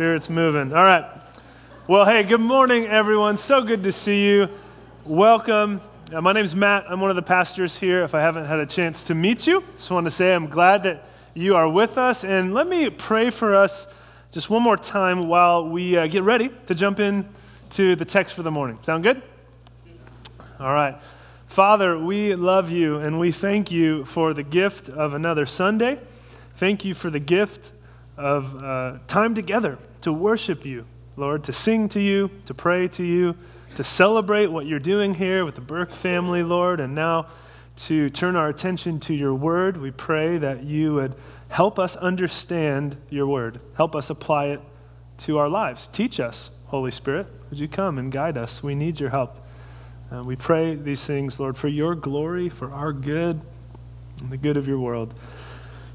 Spirit's moving. All right. Well, hey, good morning, everyone. So good to see you. Welcome. Uh, my name's Matt. I'm one of the pastors here. If I haven't had a chance to meet you, just want to say I'm glad that you are with us. And let me pray for us just one more time while we uh, get ready to jump in to the text for the morning. Sound good? All right. Father, we love you and we thank you for the gift of another Sunday. Thank you for the gift of uh, time together to worship you, Lord, to sing to you, to pray to you, to celebrate what you're doing here with the Burke family, Lord, and now to turn our attention to your word. We pray that you would help us understand your word, help us apply it to our lives. Teach us, Holy Spirit. Would you come and guide us? We need your help. Uh, we pray these things, Lord, for your glory, for our good, and the good of your world.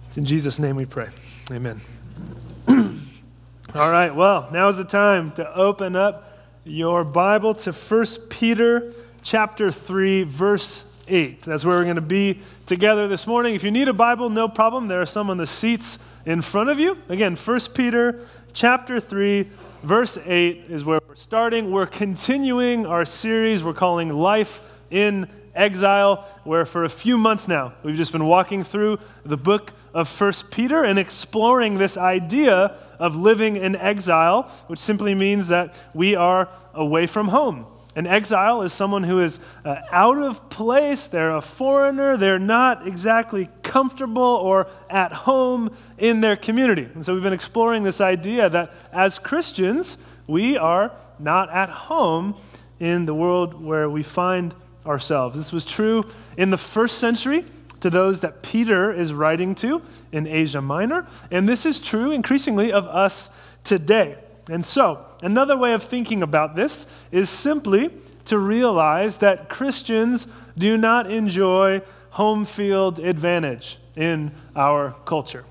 It's in Jesus' name we pray. Amen. All right, well, now is the time to open up your Bible to 1 Peter chapter 3, verse 8. That's where we're going to be together this morning. If you need a Bible, no problem. There are some on the seats in front of you. Again, 1 Peter chapter 3, verse 8 is where we're starting. We're continuing our series we're calling Life in Exile, where for a few months now we've just been walking through the book of First Peter and exploring this idea of living in exile, which simply means that we are away from home. An exile is someone who is uh, out of place, they're a foreigner, they're not exactly comfortable or at home in their community. And so we've been exploring this idea that as Christians, we are not at home in the world where we find ourselves. This was true in the first century to those that Peter is writing to in Asia Minor. And this is true increasingly of us today. And so, another way of thinking about this is simply to realize that Christians do not enjoy home field advantage in our culture.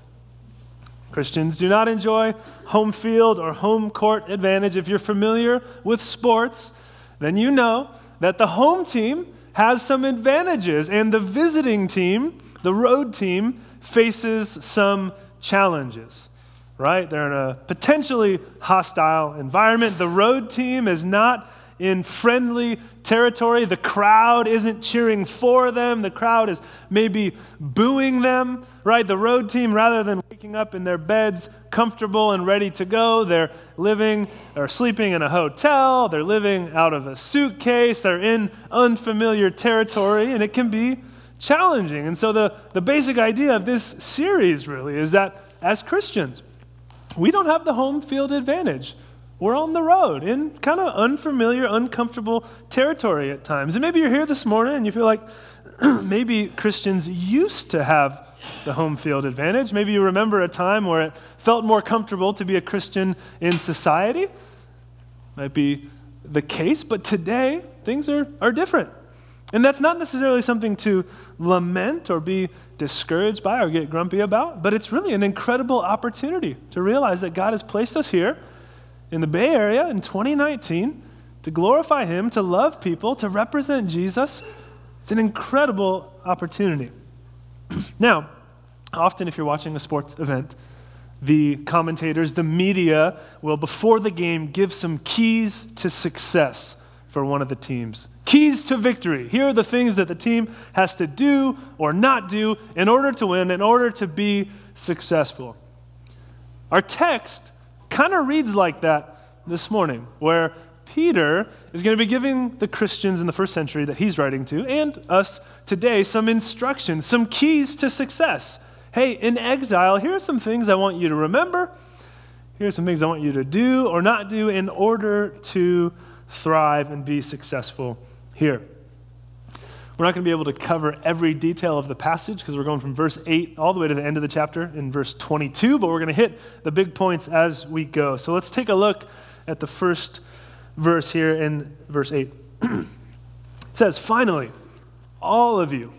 Christians do not enjoy home field or home court advantage. If you're familiar with sports, then you know that the home team has some advantages, and the visiting team, the road team, faces some challenges, right? They're in a potentially hostile environment. The road team is not in friendly territory. The crowd isn't cheering for them. The crowd is maybe booing them, right? The road team, rather than waking up in their beds comfortable and ready to go, they're living or sleeping in a hotel. They're living out of a suitcase. They're in unfamiliar territory, and it can be challenging. And so, the, the basic idea of this series really is that as Christians, we don't have the home field advantage. We're on the road in kind of unfamiliar, uncomfortable territory at times. And maybe you're here this morning and you feel like maybe Christians used to have the home field advantage. Maybe you remember a time where it felt more comfortable to be a Christian in society. Might be the case, but today things are, are different. And that's not necessarily something to lament or be discouraged by or get grumpy about, but it's really an incredible opportunity to realize that God has placed us here in the Bay Area in 2019 to glorify Him, to love people, to represent Jesus. It's an incredible opportunity. now, often if you're watching a sports event, the commentators, the media will, before the game, give some keys to success for one of the teams. Keys to victory. Here are the things that the team has to do or not do in order to win, in order to be successful. Our text kind of reads like that this morning, where Peter is going to be giving the Christians in the first century that he's writing to and us today some instructions, some keys to success. Hey, in exile, here are some things I want you to remember. Here are some things I want you to do or not do in order to thrive and be successful here. We're not going to be able to cover every detail of the passage because we're going from verse 8 all the way to the end of the chapter in verse 22, but we're going to hit the big points as we go. So let's take a look at the first verse here in verse 8. it says, Finally, all of you,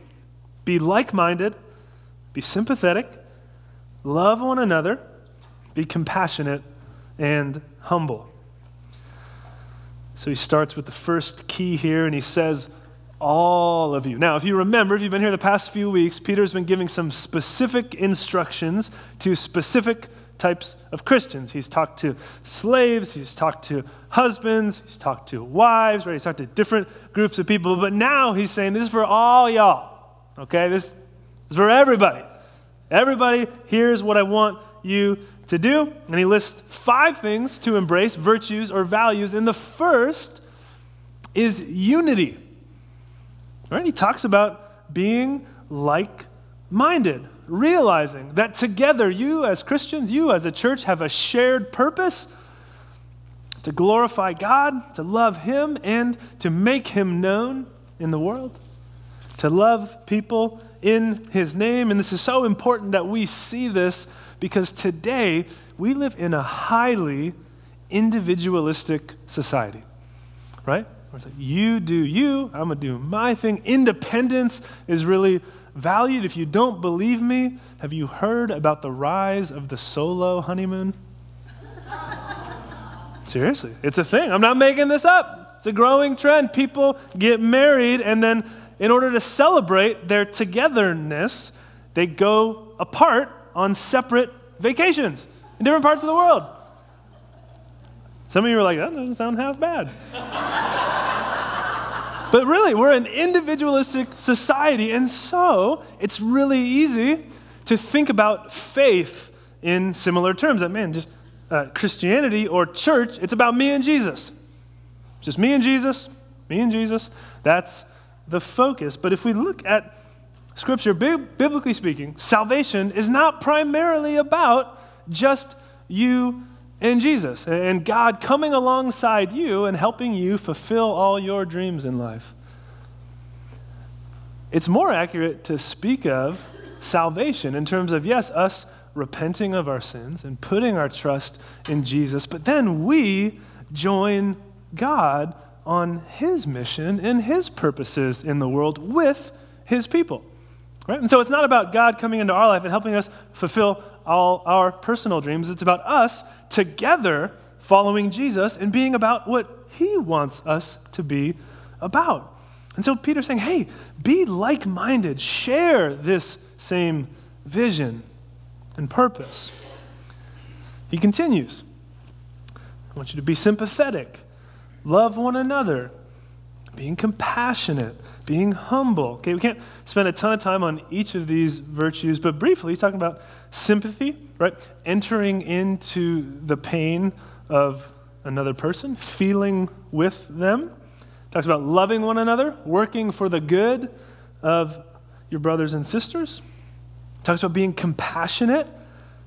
be like minded, be sympathetic, love one another, be compassionate, and humble. So he starts with the first key here and he says, all of you. Now, if you remember, if you've been here the past few weeks, Peter's been giving some specific instructions to specific types of Christians. He's talked to slaves, he's talked to husbands, he's talked to wives, right? He's talked to different groups of people. But now he's saying this is for all y'all. Okay? This is for everybody. Everybody, here's what I want you to do. And he lists five things to embrace, virtues or values. And the first is unity. Right? He talks about being like minded, realizing that together, you as Christians, you as a church, have a shared purpose to glorify God, to love Him, and to make Him known in the world, to love people in His name. And this is so important that we see this because today we live in a highly individualistic society, right? It's like, you do you, I'm going to do my thing. Independence is really valued. If you don't believe me, have you heard about the rise of the solo honeymoon? Seriously, it's a thing. I'm not making this up. It's a growing trend. People get married, and then in order to celebrate their togetherness, they go apart on separate vacations in different parts of the world. Some of you are like, that doesn't sound half bad. but really, we're an individualistic society, and so it's really easy to think about faith in similar terms. That, man, just uh, Christianity or church, it's about me and Jesus. Just me and Jesus, me and Jesus. That's the focus. But if we look at Scripture, biblically speaking, salvation is not primarily about just you and Jesus and God coming alongside you and helping you fulfill all your dreams in life. It's more accurate to speak of salvation in terms of, yes, us repenting of our sins and putting our trust in Jesus, but then we join God on his mission and his purposes in the world with his people. Right? And so it's not about God coming into our life and helping us fulfill all our personal dreams. It's about us together following Jesus and being about what he wants us to be about. And so Peter's saying, hey, be like minded, share this same vision and purpose. He continues, I want you to be sympathetic, love one another, being compassionate, being humble. Okay, we can't spend a ton of time on each of these virtues, but briefly, he's talking about sympathy, right? Entering into the pain of another person, feeling with them. Talks about loving one another, working for the good of your brothers and sisters. Talks about being compassionate,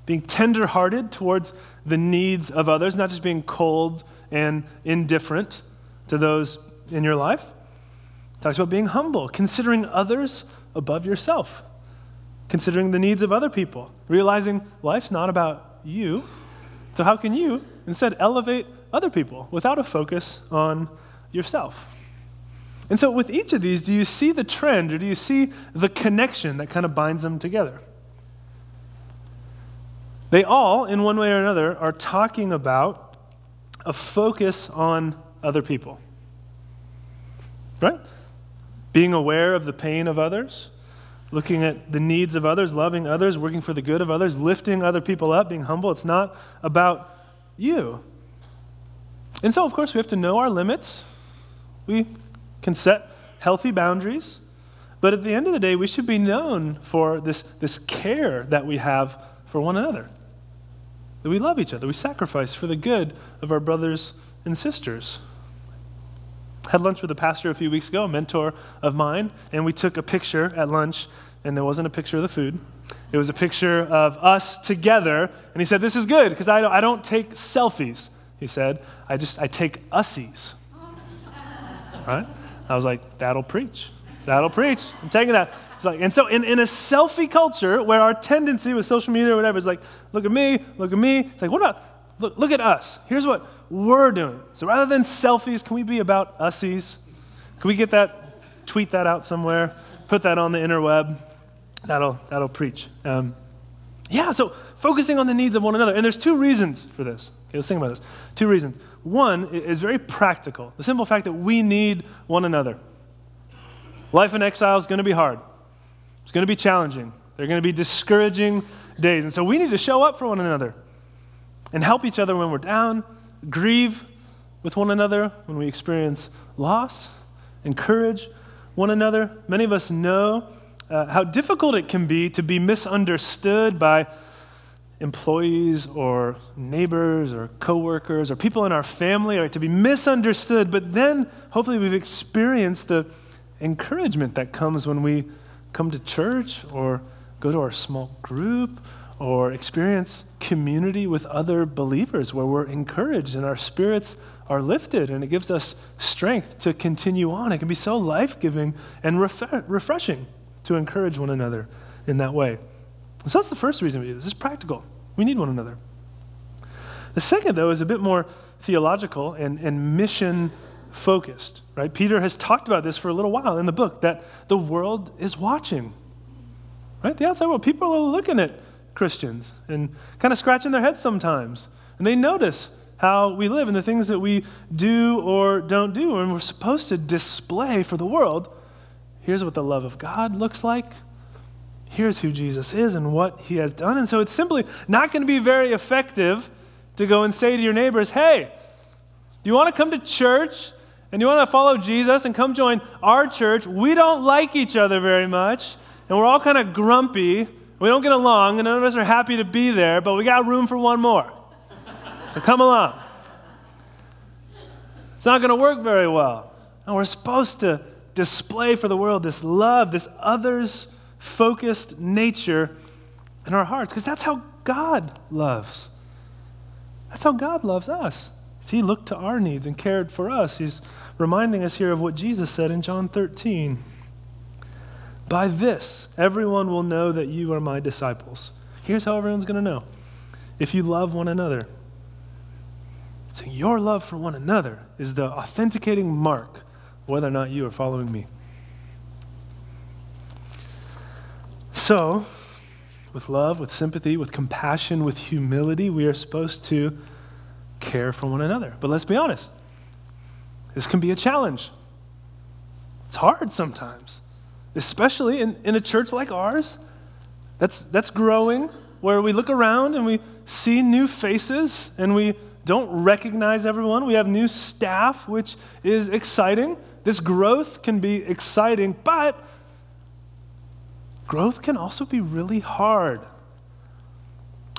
being tenderhearted towards the needs of others, not just being cold and indifferent to those in your life. Talks about being humble, considering others above yourself, considering the needs of other people, realizing life's not about you. So, how can you instead elevate other people without a focus on yourself? And so, with each of these, do you see the trend or do you see the connection that kind of binds them together? They all, in one way or another, are talking about a focus on other people. Right? Being aware of the pain of others, looking at the needs of others, loving others, working for the good of others, lifting other people up, being humble. It's not about you. And so, of course, we have to know our limits. We can set healthy boundaries. But at the end of the day, we should be known for this, this care that we have for one another. That we love each other. We sacrifice for the good of our brothers and sisters had lunch with a pastor a few weeks ago, a mentor of mine, and we took a picture at lunch, and it wasn't a picture of the food. It was a picture of us together, and he said, This is good because I, I don't take selfies. He said, I just I take ussies. right? I was like, That'll preach. That'll preach. I'm taking that. It's like, and so in, in a selfie culture where our tendency with social media or whatever is like, look at me, look at me. It's like, what about look, look at us? Here's what we're doing. So rather than selfies, can we be about ussies? Can we get that, tweet that out somewhere, put that on the interweb? That'll, that'll preach. Um, yeah, so focusing on the needs of one another. And there's two reasons for this. Okay, let's think about this. Two reasons. One is very practical the simple fact that we need one another. Life in exile is going to be hard, it's going to be challenging. There are going to be discouraging days. And so we need to show up for one another. And help each other when we're down, grieve with one another when we experience loss, encourage one another. Many of us know uh, how difficult it can be to be misunderstood by employees or neighbors or coworkers or people in our family, or to be misunderstood. But then hopefully we've experienced the encouragement that comes when we come to church or go to our small group or experience community with other believers where we're encouraged and our spirits are lifted and it gives us strength to continue on. It can be so life giving and ref- refreshing to encourage one another in that way. So that's the first reason we do this. It's practical. We need one another. The second, though, is a bit more theological and, and mission focused, right? Peter has talked about this for a little while in the book that the world is watching, right? The outside world, people are looking at Christians and kind of scratching their heads sometimes. And they notice how we live and the things that we do or don't do. And we're supposed to display for the world here's what the love of God looks like. Here's who Jesus is and what he has done. And so it's simply not going to be very effective to go and say to your neighbors, hey, do you want to come to church and you want to follow Jesus and come join our church? We don't like each other very much and we're all kind of grumpy. We don't get along and none of us are happy to be there, but we got room for one more. So come along. It's not going to work very well. And we're supposed to display for the world this love, this others focused nature in our hearts, because that's how God loves. That's how God loves us. See, he looked to our needs and cared for us. He's reminding us here of what Jesus said in John 13. By this, everyone will know that you are my disciples. Here's how everyone's going to know if you love one another. So, your love for one another is the authenticating mark whether or not you are following me. So, with love, with sympathy, with compassion, with humility, we are supposed to care for one another. But let's be honest, this can be a challenge. It's hard sometimes, especially in, in a church like ours that's, that's growing, where we look around and we see new faces and we don't recognize everyone. We have new staff, which is exciting. This growth can be exciting, but growth can also be really hard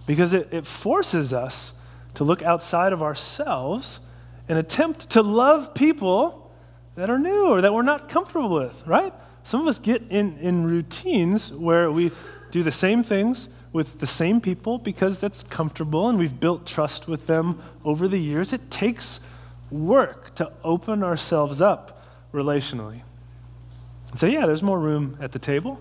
because it, it forces us to look outside of ourselves and attempt to love people that are new or that we're not comfortable with, right? Some of us get in, in routines where we do the same things with the same people because that's comfortable and we've built trust with them over the years. It takes work to open ourselves up relationally. And say, yeah, there's more room at the table.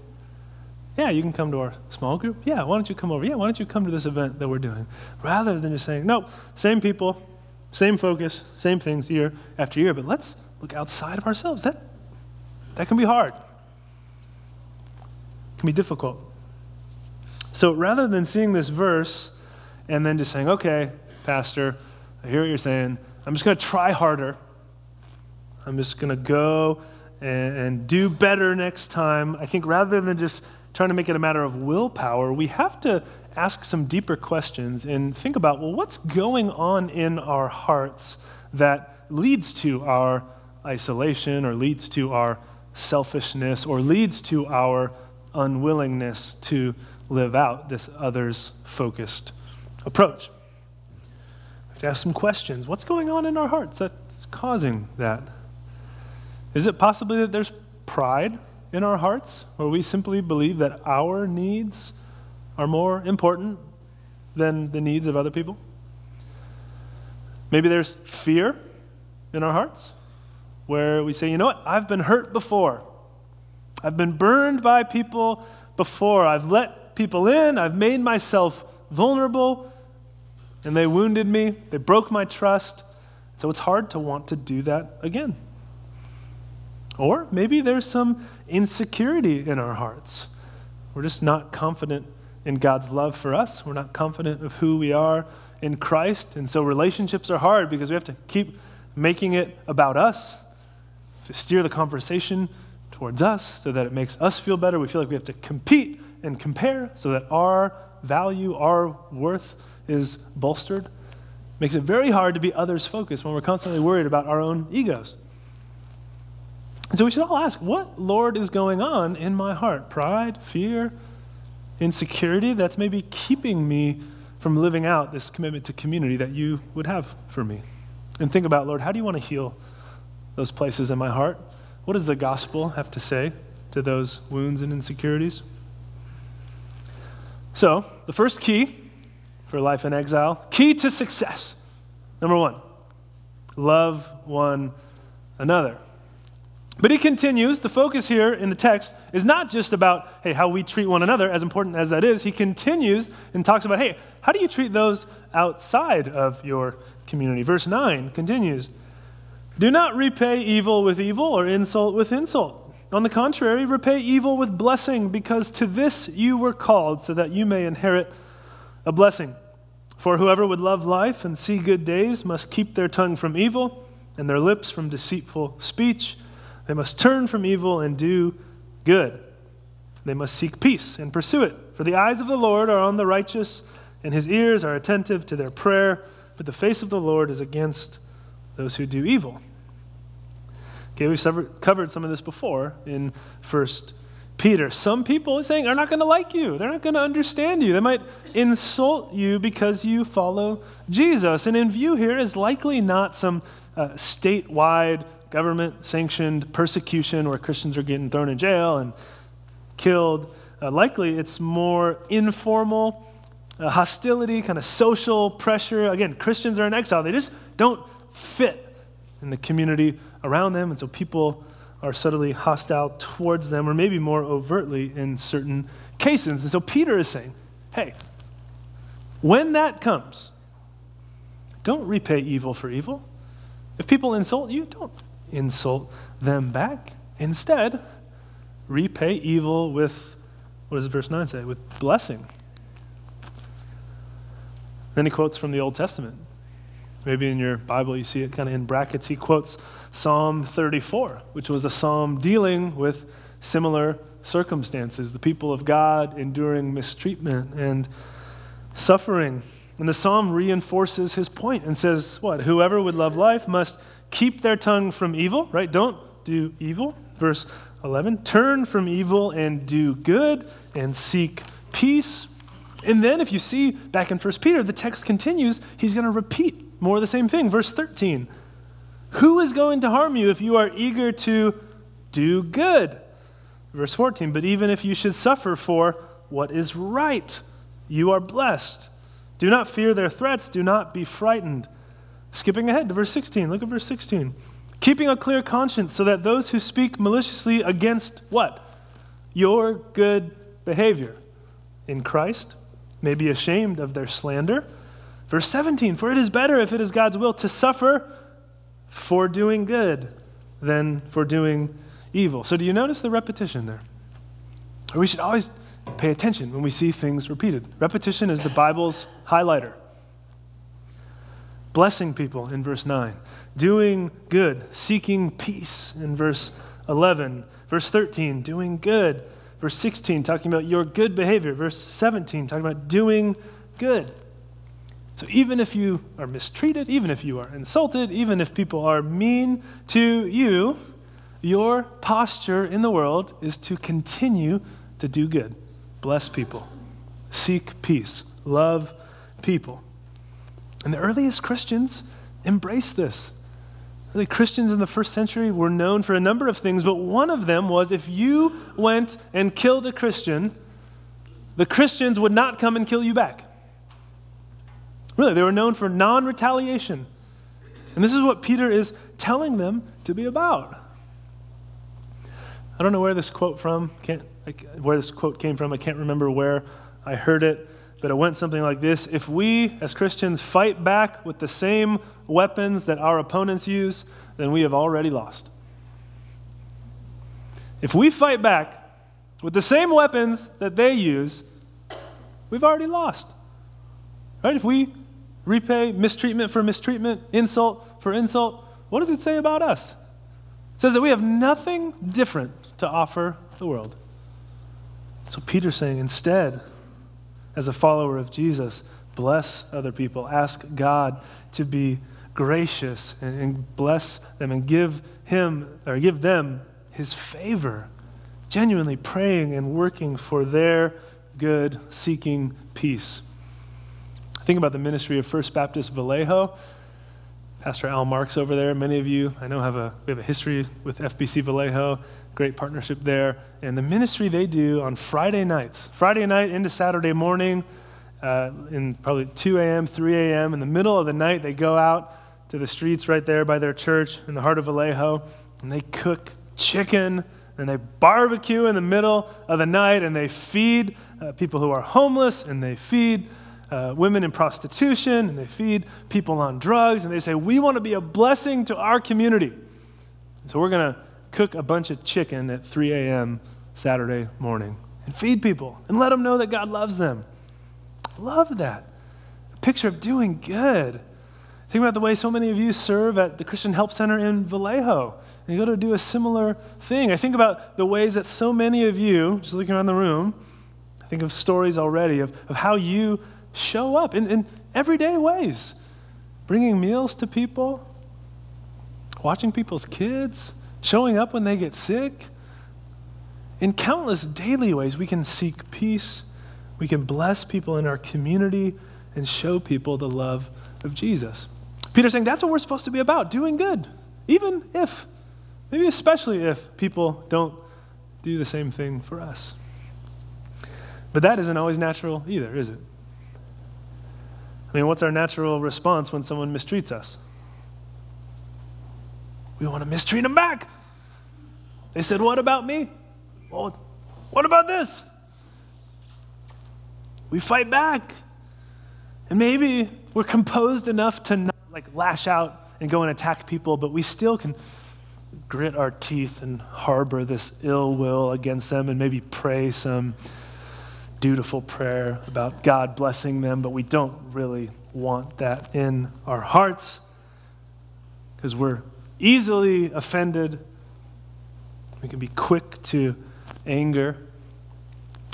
Yeah, you can come to our small group. Yeah, why don't you come over? Yeah, why don't you come to this event that we're doing? Rather than just saying, no, same people, same focus, same things year after year, but let's look outside of ourselves. That, that can be hard, can be difficult. So rather than seeing this verse and then just saying, okay, Pastor, I hear what you're saying, I'm just going to try harder I'm just going to go and, and do better next time. I think rather than just trying to make it a matter of willpower, we have to ask some deeper questions and think about well, what's going on in our hearts that leads to our isolation or leads to our selfishness or leads to our unwillingness to live out this others focused approach. We have to ask some questions. What's going on in our hearts that's causing that? Is it possibly that there's pride in our hearts where we simply believe that our needs are more important than the needs of other people? Maybe there's fear in our hearts where we say, you know what, I've been hurt before. I've been burned by people before. I've let people in. I've made myself vulnerable, and they wounded me. They broke my trust. So it's hard to want to do that again. Or maybe there's some insecurity in our hearts. We're just not confident in God's love for us. We're not confident of who we are in Christ. And so relationships are hard because we have to keep making it about us, to steer the conversation towards us so that it makes us feel better. We feel like we have to compete and compare so that our value, our worth is bolstered. Makes it very hard to be others focused when we're constantly worried about our own egos. And so we should all ask, what, Lord, is going on in my heart? Pride, fear, insecurity that's maybe keeping me from living out this commitment to community that you would have for me. And think about, Lord, how do you want to heal those places in my heart? What does the gospel have to say to those wounds and insecurities? So, the first key for life in exile, key to success. Number one, love one another. But he continues, the focus here in the text is not just about, hey, how we treat one another, as important as that is. He continues and talks about, hey, how do you treat those outside of your community? Verse 9 continues Do not repay evil with evil or insult with insult. On the contrary, repay evil with blessing, because to this you were called, so that you may inherit a blessing. For whoever would love life and see good days must keep their tongue from evil and their lips from deceitful speech. They must turn from evil and do good. They must seek peace and pursue it. For the eyes of the Lord are on the righteous, and his ears are attentive to their prayer, but the face of the Lord is against those who do evil. Okay, we've covered some of this before in First Peter. Some people, are saying, are not going to like you. They're not going to understand you. They might insult you because you follow Jesus. And in view here is likely not some uh, statewide government sanctioned persecution where Christians are getting thrown in jail and killed. Uh, likely it's more informal uh, hostility, kind of social pressure. Again, Christians are in exile, they just don't fit in the community around them, and so people are subtly hostile towards them, or maybe more overtly in certain cases. And so Peter is saying, hey, when that comes, don't repay evil for evil. If people insult you, don't insult them back. Instead, repay evil with, what does verse 9 say? With blessing. Then he quotes from the Old Testament. Maybe in your Bible you see it kind of in brackets. He quotes Psalm 34, which was a psalm dealing with similar circumstances, the people of God enduring mistreatment and suffering. And the psalm reinforces his point and says, What? Whoever would love life must keep their tongue from evil, right? Don't do evil. Verse 11 Turn from evil and do good and seek peace. And then, if you see back in 1 Peter, the text continues, he's going to repeat more of the same thing. Verse 13 Who is going to harm you if you are eager to do good? Verse 14 But even if you should suffer for what is right, you are blessed. Do not fear their threats, do not be frightened. Skipping ahead to verse 16, look at verse 16. Keeping a clear conscience so that those who speak maliciously against what? Your good behavior in Christ may be ashamed of their slander. Verse 17, for it is better if it is God's will to suffer for doing good than for doing evil. So, do you notice the repetition there? we should always pay attention when we see things repeated. Repetition is the Bible's highlighter blessing people in verse 9, doing good, seeking peace in verse 11, verse 13, doing good, verse 16, talking about your good behavior, verse 17, talking about doing good. So even if you are mistreated, even if you are insulted, even if people are mean to you, your posture in the world is to continue to do good, bless people, seek peace, love people. And the earliest Christians embraced this. The Christians in the first century were known for a number of things, but one of them was if you went and killed a Christian, the Christians would not come and kill you back. Really, they were known for non retaliation. And this is what Peter is telling them to be about. I don't know where this quote from, can't, where this quote came from. I can't remember where I heard it but it went something like this If we, as Christians, fight back with the same weapons that our opponents use, then we have already lost. If we fight back with the same weapons that they use, we've already lost. Right? If we repay mistreatment for mistreatment, insult for insult, what does it say about us? It says that we have nothing different to offer the world. So Peter's saying instead, as a follower of Jesus, bless other people. Ask God to be gracious and, and bless them and give him or give them his favor. Genuinely praying and working for their good, seeking peace. Think about the ministry of First Baptist Vallejo. Pastor Al Marks over there. Many of you, I know, have a we have a history with FBC Vallejo. Great partnership there, and the ministry they do on Friday nights, Friday night into Saturday morning, uh, in probably 2 a.m., 3 a.m. In the middle of the night, they go out to the streets right there by their church in the heart of Vallejo, and they cook chicken and they barbecue in the middle of the night, and they feed uh, people who are homeless, and they feed uh, women in prostitution and they feed people on drugs and they say, We want to be a blessing to our community. So we're going to cook a bunch of chicken at 3 a.m. Saturday morning and feed people and let them know that God loves them. Love that. A picture of doing good. Think about the way so many of you serve at the Christian Help Center in Vallejo. And you go to do a similar thing. I think about the ways that so many of you, just looking around the room, I think of stories already of, of how you show up in, in everyday ways, bringing meals to people, watching people's kids, showing up when they get sick. In countless daily ways, we can seek peace, we can bless people in our community, and show people the love of Jesus. Peter's saying that's what we're supposed to be about doing good, even if, maybe especially if people don't do the same thing for us. But that isn't always natural either, is it? I mean, what's our natural response when someone mistreats us? We want to mistreat them back. They said, What about me? Well, what about this? We fight back. And maybe we're composed enough to not like lash out and go and attack people, but we still can grit our teeth and harbor this ill will against them and maybe pray some dutiful prayer about God blessing them, but we don't really want that in our hearts because we're easily offended. We can be quick to anger.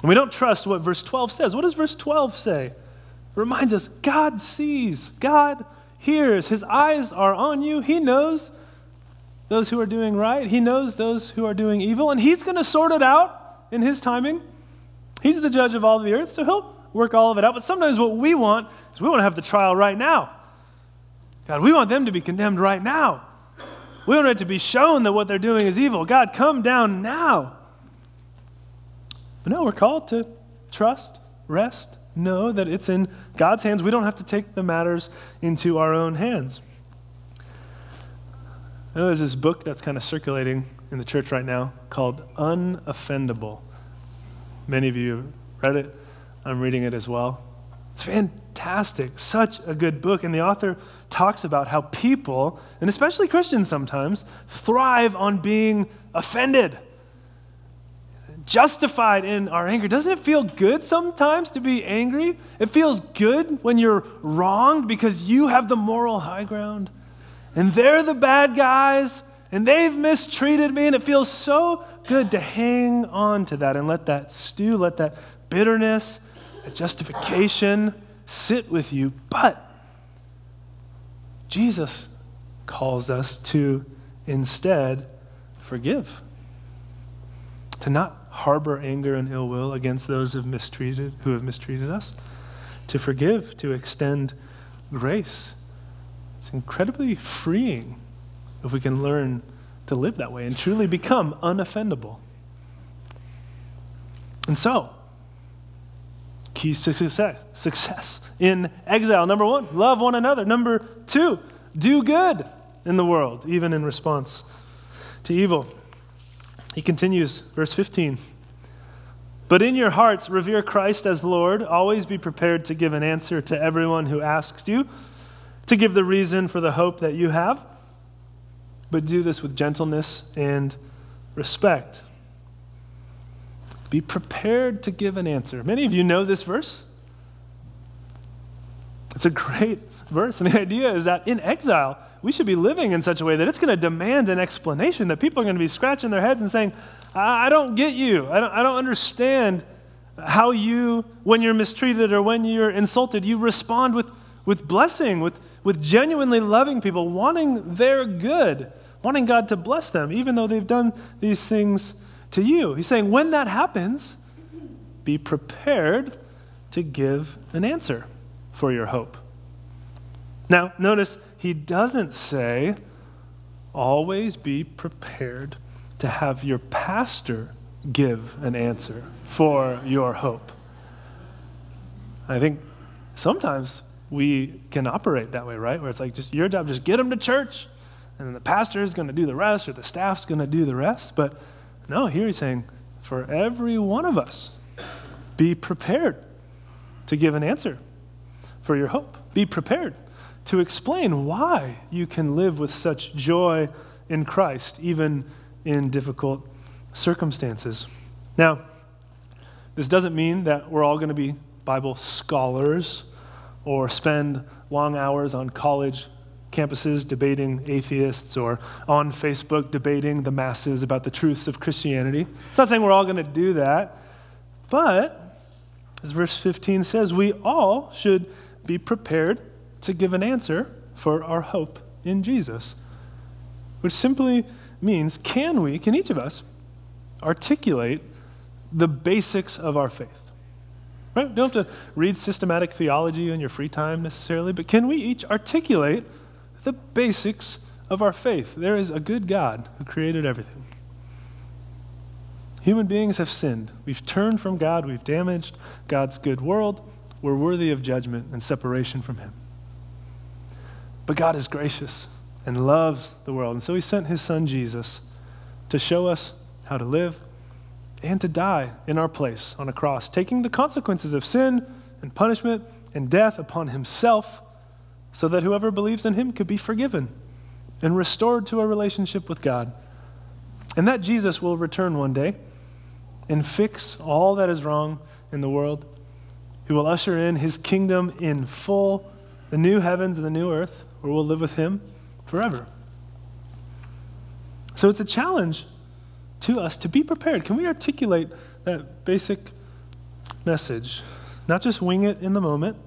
And we don't trust what verse 12 says. What does verse 12 say? It reminds us God sees, God hears, His eyes are on you. He knows those who are doing right, He knows those who are doing evil, and He's going to sort it out in His timing. He's the judge of all the earth, so he'll work all of it out. But sometimes what we want is we want to have the trial right now. God, we want them to be condemned right now. We want it to be shown that what they're doing is evil. God, come down now. But no, we're called to trust, rest, know that it's in God's hands. We don't have to take the matters into our own hands. I know there's this book that's kind of circulating in the church right now called Unoffendable. Many of you have read it. I'm reading it as well. It's fantastic. Such a good book. And the author talks about how people, and especially Christians sometimes, thrive on being offended, justified in our anger. Doesn't it feel good sometimes to be angry? It feels good when you're wronged because you have the moral high ground and they're the bad guys and they've mistreated me, and it feels so good to hang on to that and let that stew, let that bitterness, that justification sit with you. But Jesus calls us to instead forgive, to not harbor anger and ill will against those who have mistreated, who have mistreated us, to forgive, to extend grace. It's incredibly freeing if we can learn to live that way and truly become unoffendable. And so, keys to success, success in exile. Number one, love one another. Number two, do good in the world, even in response to evil. He continues, verse 15. But in your hearts, revere Christ as Lord. Always be prepared to give an answer to everyone who asks you, to give the reason for the hope that you have but do this with gentleness and respect. Be prepared to give an answer. Many of you know this verse. It's a great verse. And the idea is that in exile, we should be living in such a way that it's going to demand an explanation, that people are going to be scratching their heads and saying, I, don't get you. I don't, I don't understand how you, when you're mistreated or when you're insulted, you respond with, with blessing, with, with genuinely loving people, wanting their good, wanting God to bless them, even though they've done these things to you. He's saying, when that happens, be prepared to give an answer for your hope. Now, notice he doesn't say, always be prepared to have your pastor give an answer for your hope. I think sometimes we can operate that way, right? Where it's like just your job, just get them to church, and then the pastor is going to do the rest, or the staff's going to do the rest. But no, here he's saying, for every one of us, be prepared to give an answer for your hope. Be prepared to explain why you can live with such joy in Christ, even in difficult circumstances. Now, this doesn't mean that we're all going to be Bible scholars or spend long hours on college campuses debating atheists or on Facebook debating the masses about the truths of Christianity. It's not saying we're all going to do that, but as verse 15 says, we all should be prepared to give an answer for our hope in Jesus, which simply means can we, can each of us, articulate the basics of our faith? Right? You don't have to read systematic theology in your free time necessarily, but can we each articulate the basics of our faith? There is a good God who created everything. Human beings have sinned. We've turned from God. We've damaged God's good world. We're worthy of judgment and separation from Him. But God is gracious and loves the world. And so He sent His Son Jesus to show us how to live and to die in our place on a cross, taking the consequences of sin and punishment and death upon Himself so that whoever believes in Him could be forgiven and restored to a relationship with God. And that Jesus will return one day and fix all that is wrong in the world, He will usher in His kingdom in full, the new heavens and the new earth where we'll live with Him forever. So it's a challenge to us to be prepared. Can we articulate that basic message? Not just wing it in the moment,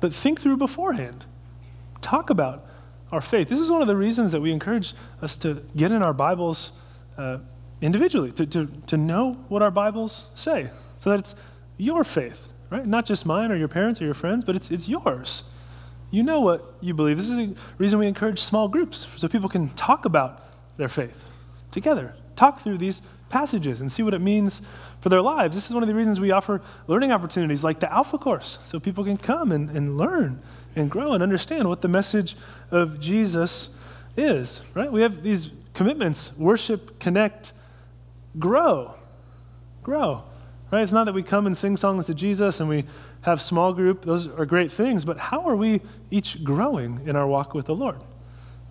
but think through beforehand. Talk about our faith. This is one of the reasons that we encourage us to get in our Bibles uh, individually, to, to, to know what our Bibles say, so that it's your faith, right? Not just mine or your parents or your friends, but it's, it's yours. You know what you believe. This is the reason we encourage small groups, so people can talk about their faith together, talk through these passages and see what it means for their lives. This is one of the reasons we offer learning opportunities like the Alpha Course, so people can come and, and learn and grow and understand what the message of Jesus is, right? We have these commitments worship, connect, grow. Grow, right? It's not that we come and sing songs to Jesus and we have small group, those are great things, but how are we each growing in our walk with the Lord?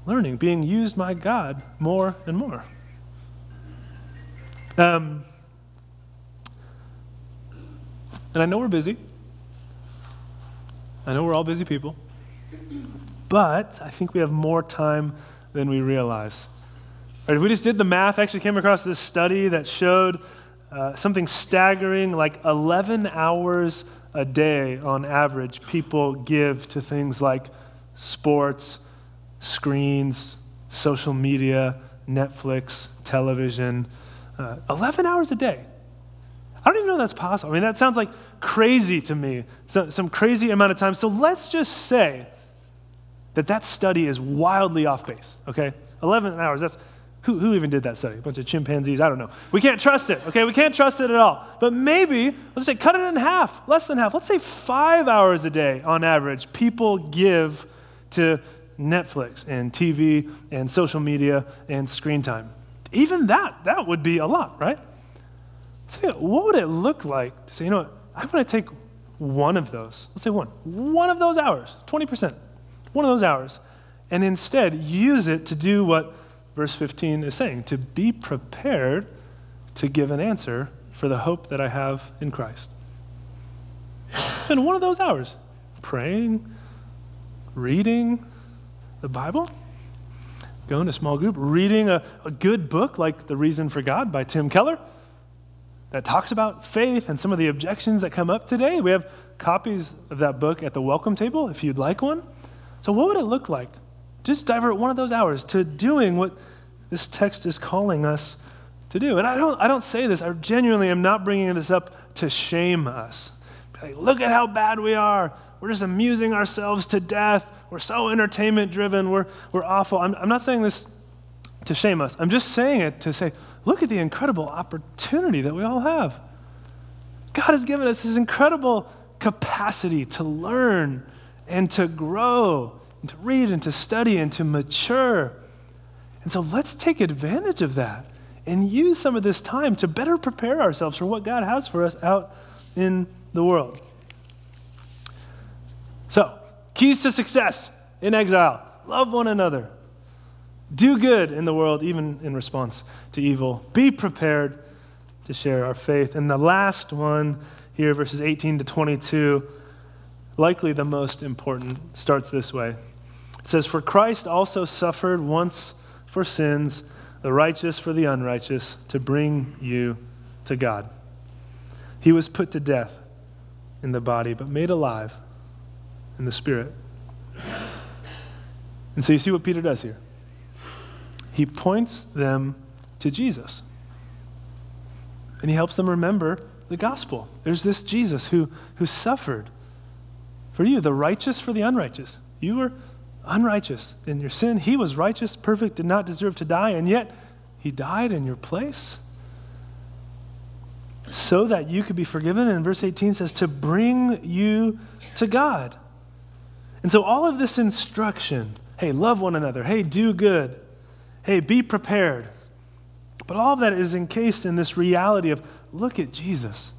Learning, being used by God more and more. Um, and I know we're busy. I know we're all busy people. But I think we have more time than we realize. Right, if we just did the math, I actually came across this study that showed uh, something staggering like 11 hours a day, on average, people give to things like sports, screens, social media, Netflix, television. Uh, 11 hours a day. I don't even know that's possible. I mean, that sounds like crazy to me, so, some crazy amount of time. So let's just say that that study is wildly off base, okay? 11 hours, that's who, who even did that study? A bunch of chimpanzees? I don't know. We can't trust it, okay? We can't trust it at all. But maybe, let's say, cut it in half, less than half. Let's say five hours a day on average, people give to Netflix and TV and social media and screen time. Even that, that would be a lot, right? So, what would it look like to say, you know what, I'm going to take one of those, let's say one, one of those hours, 20%, one of those hours, and instead use it to do what verse 15 is saying to be prepared to give an answer for the hope that I have in Christ. And one of those hours, praying, reading the Bible, going to small group, reading a, a good book like The Reason for God by Tim Keller, that talks about faith and some of the objections that come up today. We have copies of that book at the welcome table if you'd like one. So, what would it look like? Just divert one of those hours to doing what this text is calling us to do. And I don't, I don't say this, I genuinely am not bringing this up to shame us. Like, look at how bad we are. We're just amusing ourselves to death. We're so entertainment driven. We're, we're awful. I'm, I'm not saying this to shame us. I'm just saying it to say, look at the incredible opportunity that we all have. God has given us this incredible capacity to learn and to grow and to read and to study and to mature. And so let's take advantage of that and use some of this time to better prepare ourselves for what God has for us out in the world. So, keys to success in exile love one another, do good in the world, even in response to evil, be prepared to share our faith. And the last one here, verses 18 to 22, likely the most important, starts this way. It says, For Christ also suffered once for sins, the righteous for the unrighteous, to bring you to God. He was put to death in the body, but made alive in the spirit. And so you see what Peter does here. He points them to Jesus. And he helps them remember the gospel. There's this Jesus who, who suffered for you, the righteous for the unrighteous. You were unrighteous in your sin. He was righteous, perfect, did not deserve to die, and yet he died in your place so that you could be forgiven. And verse 18 says, to bring you to God. And so, all of this instruction hey, love one another, hey, do good, hey, be prepared. But all of that is encased in this reality of look at Jesus.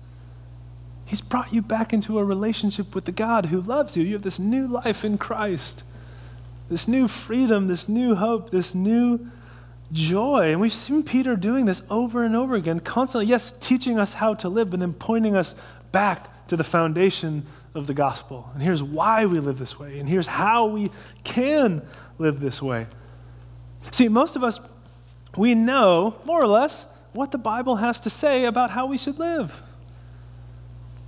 He's brought you back into a relationship with the God who loves you. You have this new life in Christ, this new freedom, this new hope, this new joy. And we've seen Peter doing this over and over again, constantly, yes, teaching us how to live, but then pointing us back to the foundation of the gospel. And here's why we live this way, and here's how we can live this way. See, most of us, we know, more or less, what the Bible has to say about how we should live.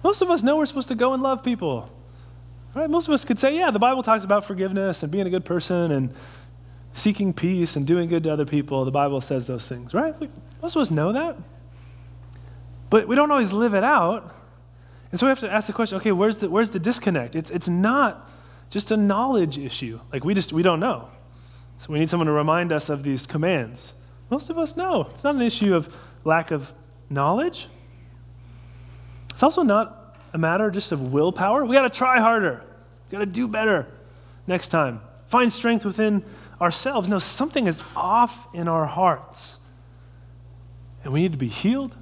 Most of us know we're supposed to go and love people. Right? Most of us could say, yeah, the Bible talks about forgiveness and being a good person and seeking peace and doing good to other people. The Bible says those things, right? Most of us know that. But we don't always live it out. And so we have to ask the question okay, where's the, where's the disconnect? It's, it's not just a knowledge issue. Like we just, we don't know. So we need someone to remind us of these commands. Most of us know. It's not an issue of lack of knowledge. It's also not a matter just of willpower. We got to try harder. We got to do better next time. Find strength within ourselves. No, something is off in our hearts. And we need to be healed.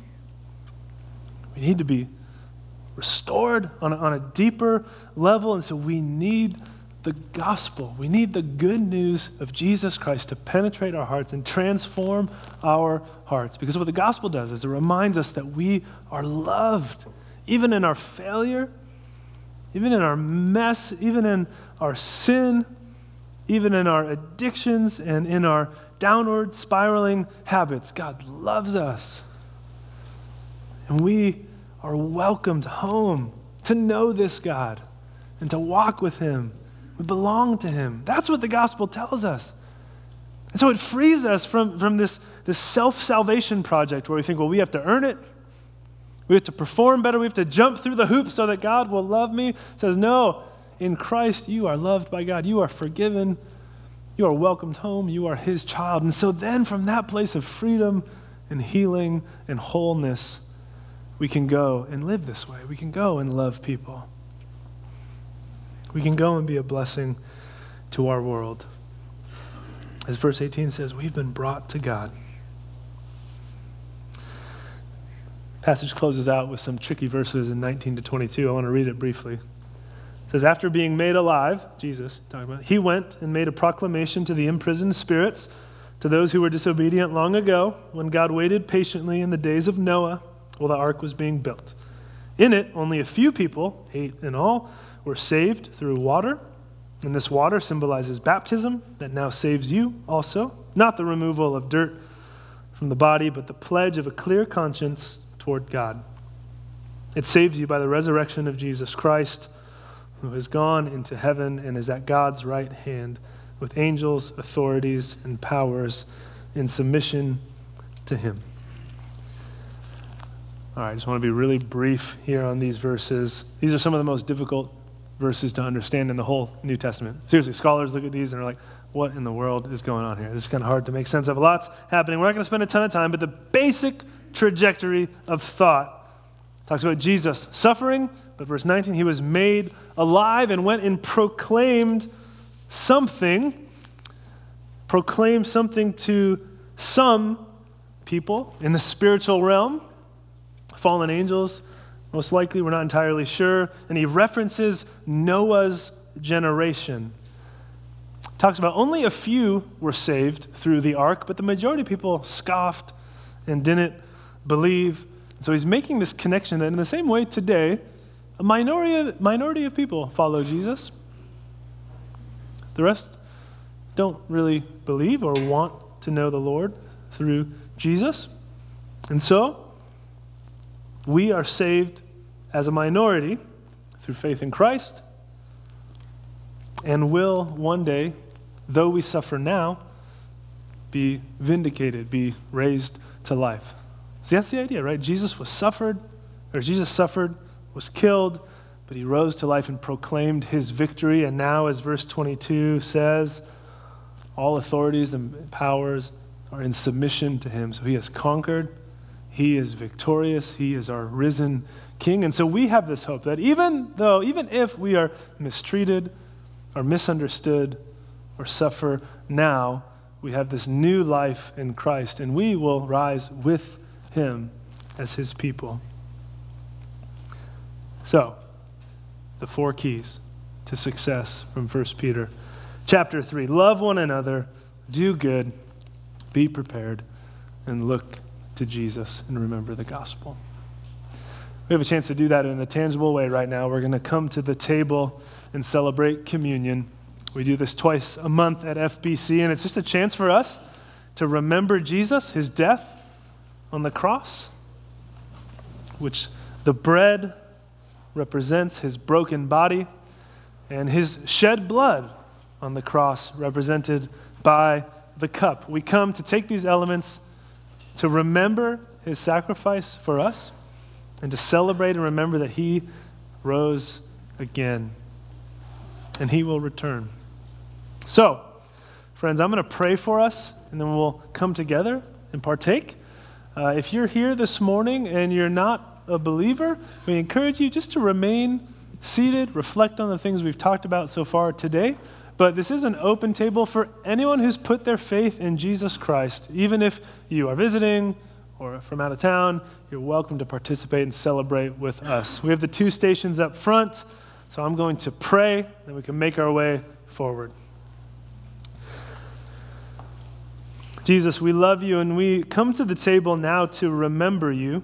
We need to be restored on a, on a deeper level. And so we need the gospel. We need the good news of Jesus Christ to penetrate our hearts and transform our hearts. Because what the gospel does is it reminds us that we are loved, even in our failure, even in our mess, even in our sin, even in our addictions and in our downward spiraling habits. God loves us. And we are welcomed home to know this God and to walk with Him. We belong to Him. That's what the gospel tells us. And so it frees us from, from this, this self salvation project where we think, well, we have to earn it. We have to perform better. We have to jump through the hoops so that God will love me. It says, no, in Christ, you are loved by God. You are forgiven. You are welcomed home. You are His child. And so then, from that place of freedom and healing and wholeness, we can go and live this way. We can go and love people. We can go and be a blessing to our world. As verse 18 says, we've been brought to God. Passage closes out with some tricky verses in 19 to 22. I want to read it briefly. It says, After being made alive, Jesus talking about, he went and made a proclamation to the imprisoned spirits, to those who were disobedient long ago, when God waited patiently in the days of Noah while the ark was being built. In it, only a few people, eight in all, were saved through water. And this water symbolizes baptism that now saves you also, not the removal of dirt from the body, but the pledge of a clear conscience toward God. It saves you by the resurrection of Jesus Christ, who has gone into heaven and is at God's right hand with angels, authorities, and powers in submission to him. All right, I just want to be really brief here on these verses. These are some of the most difficult verses to understand in the whole New Testament. Seriously, scholars look at these and are like, what in the world is going on here? This is kind of hard to make sense of. A Lots happening. We're not going to spend a ton of time, but the basic trajectory of thought talks about Jesus suffering, but verse 19, he was made alive and went and proclaimed something, proclaimed something to some people in the spiritual realm fallen angels, most likely, we're not entirely sure. And he references Noah's generation. Talks about only a few were saved through the ark, but the majority of people scoffed and didn't believe. So he's making this connection that in the same way today, a minority of, minority of people follow Jesus. The rest don't really believe or want to know the Lord through Jesus. And so, we are saved as a minority through faith in Christ and will one day, though we suffer now, be vindicated, be raised to life. See, that's the idea, right? Jesus was suffered, or Jesus suffered, was killed, but he rose to life and proclaimed his victory. And now, as verse 22 says, all authorities and powers are in submission to him. So he has conquered he is victorious. He is our risen King. And so we have this hope that even though, even if we are mistreated or misunderstood or suffer now, we have this new life in Christ and we will rise with him as his people. So, the four keys to success from 1 Peter. Chapter 3 Love one another, do good, be prepared, and look to Jesus and remember the gospel. We have a chance to do that in a tangible way right now. We're going to come to the table and celebrate communion. We do this twice a month at FBC, and it's just a chance for us to remember Jesus, his death on the cross, which the bread represents his broken body, and his shed blood on the cross, represented by the cup. We come to take these elements to remember his sacrifice for us and to celebrate and remember that he rose again and he will return. So, friends, I'm going to pray for us and then we'll come together and partake. Uh, if you're here this morning and you're not a believer, we encourage you just to remain seated, reflect on the things we've talked about so far today. But this is an open table for anyone who's put their faith in Jesus Christ. Even if you are visiting or from out of town, you're welcome to participate and celebrate with us. We have the two stations up front, so I'm going to pray, and we can make our way forward. Jesus, we love you, and we come to the table now to remember you.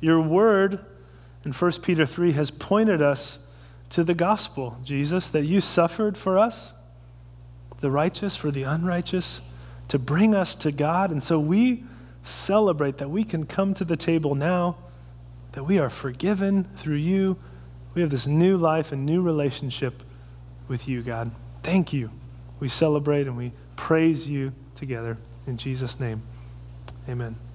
Your word in 1 Peter 3 has pointed us to the gospel, Jesus, that you suffered for us, the righteous for the unrighteous, to bring us to God. And so we celebrate that we can come to the table now, that we are forgiven through you. We have this new life and new relationship with you, God. Thank you. We celebrate and we praise you together. In Jesus' name, amen.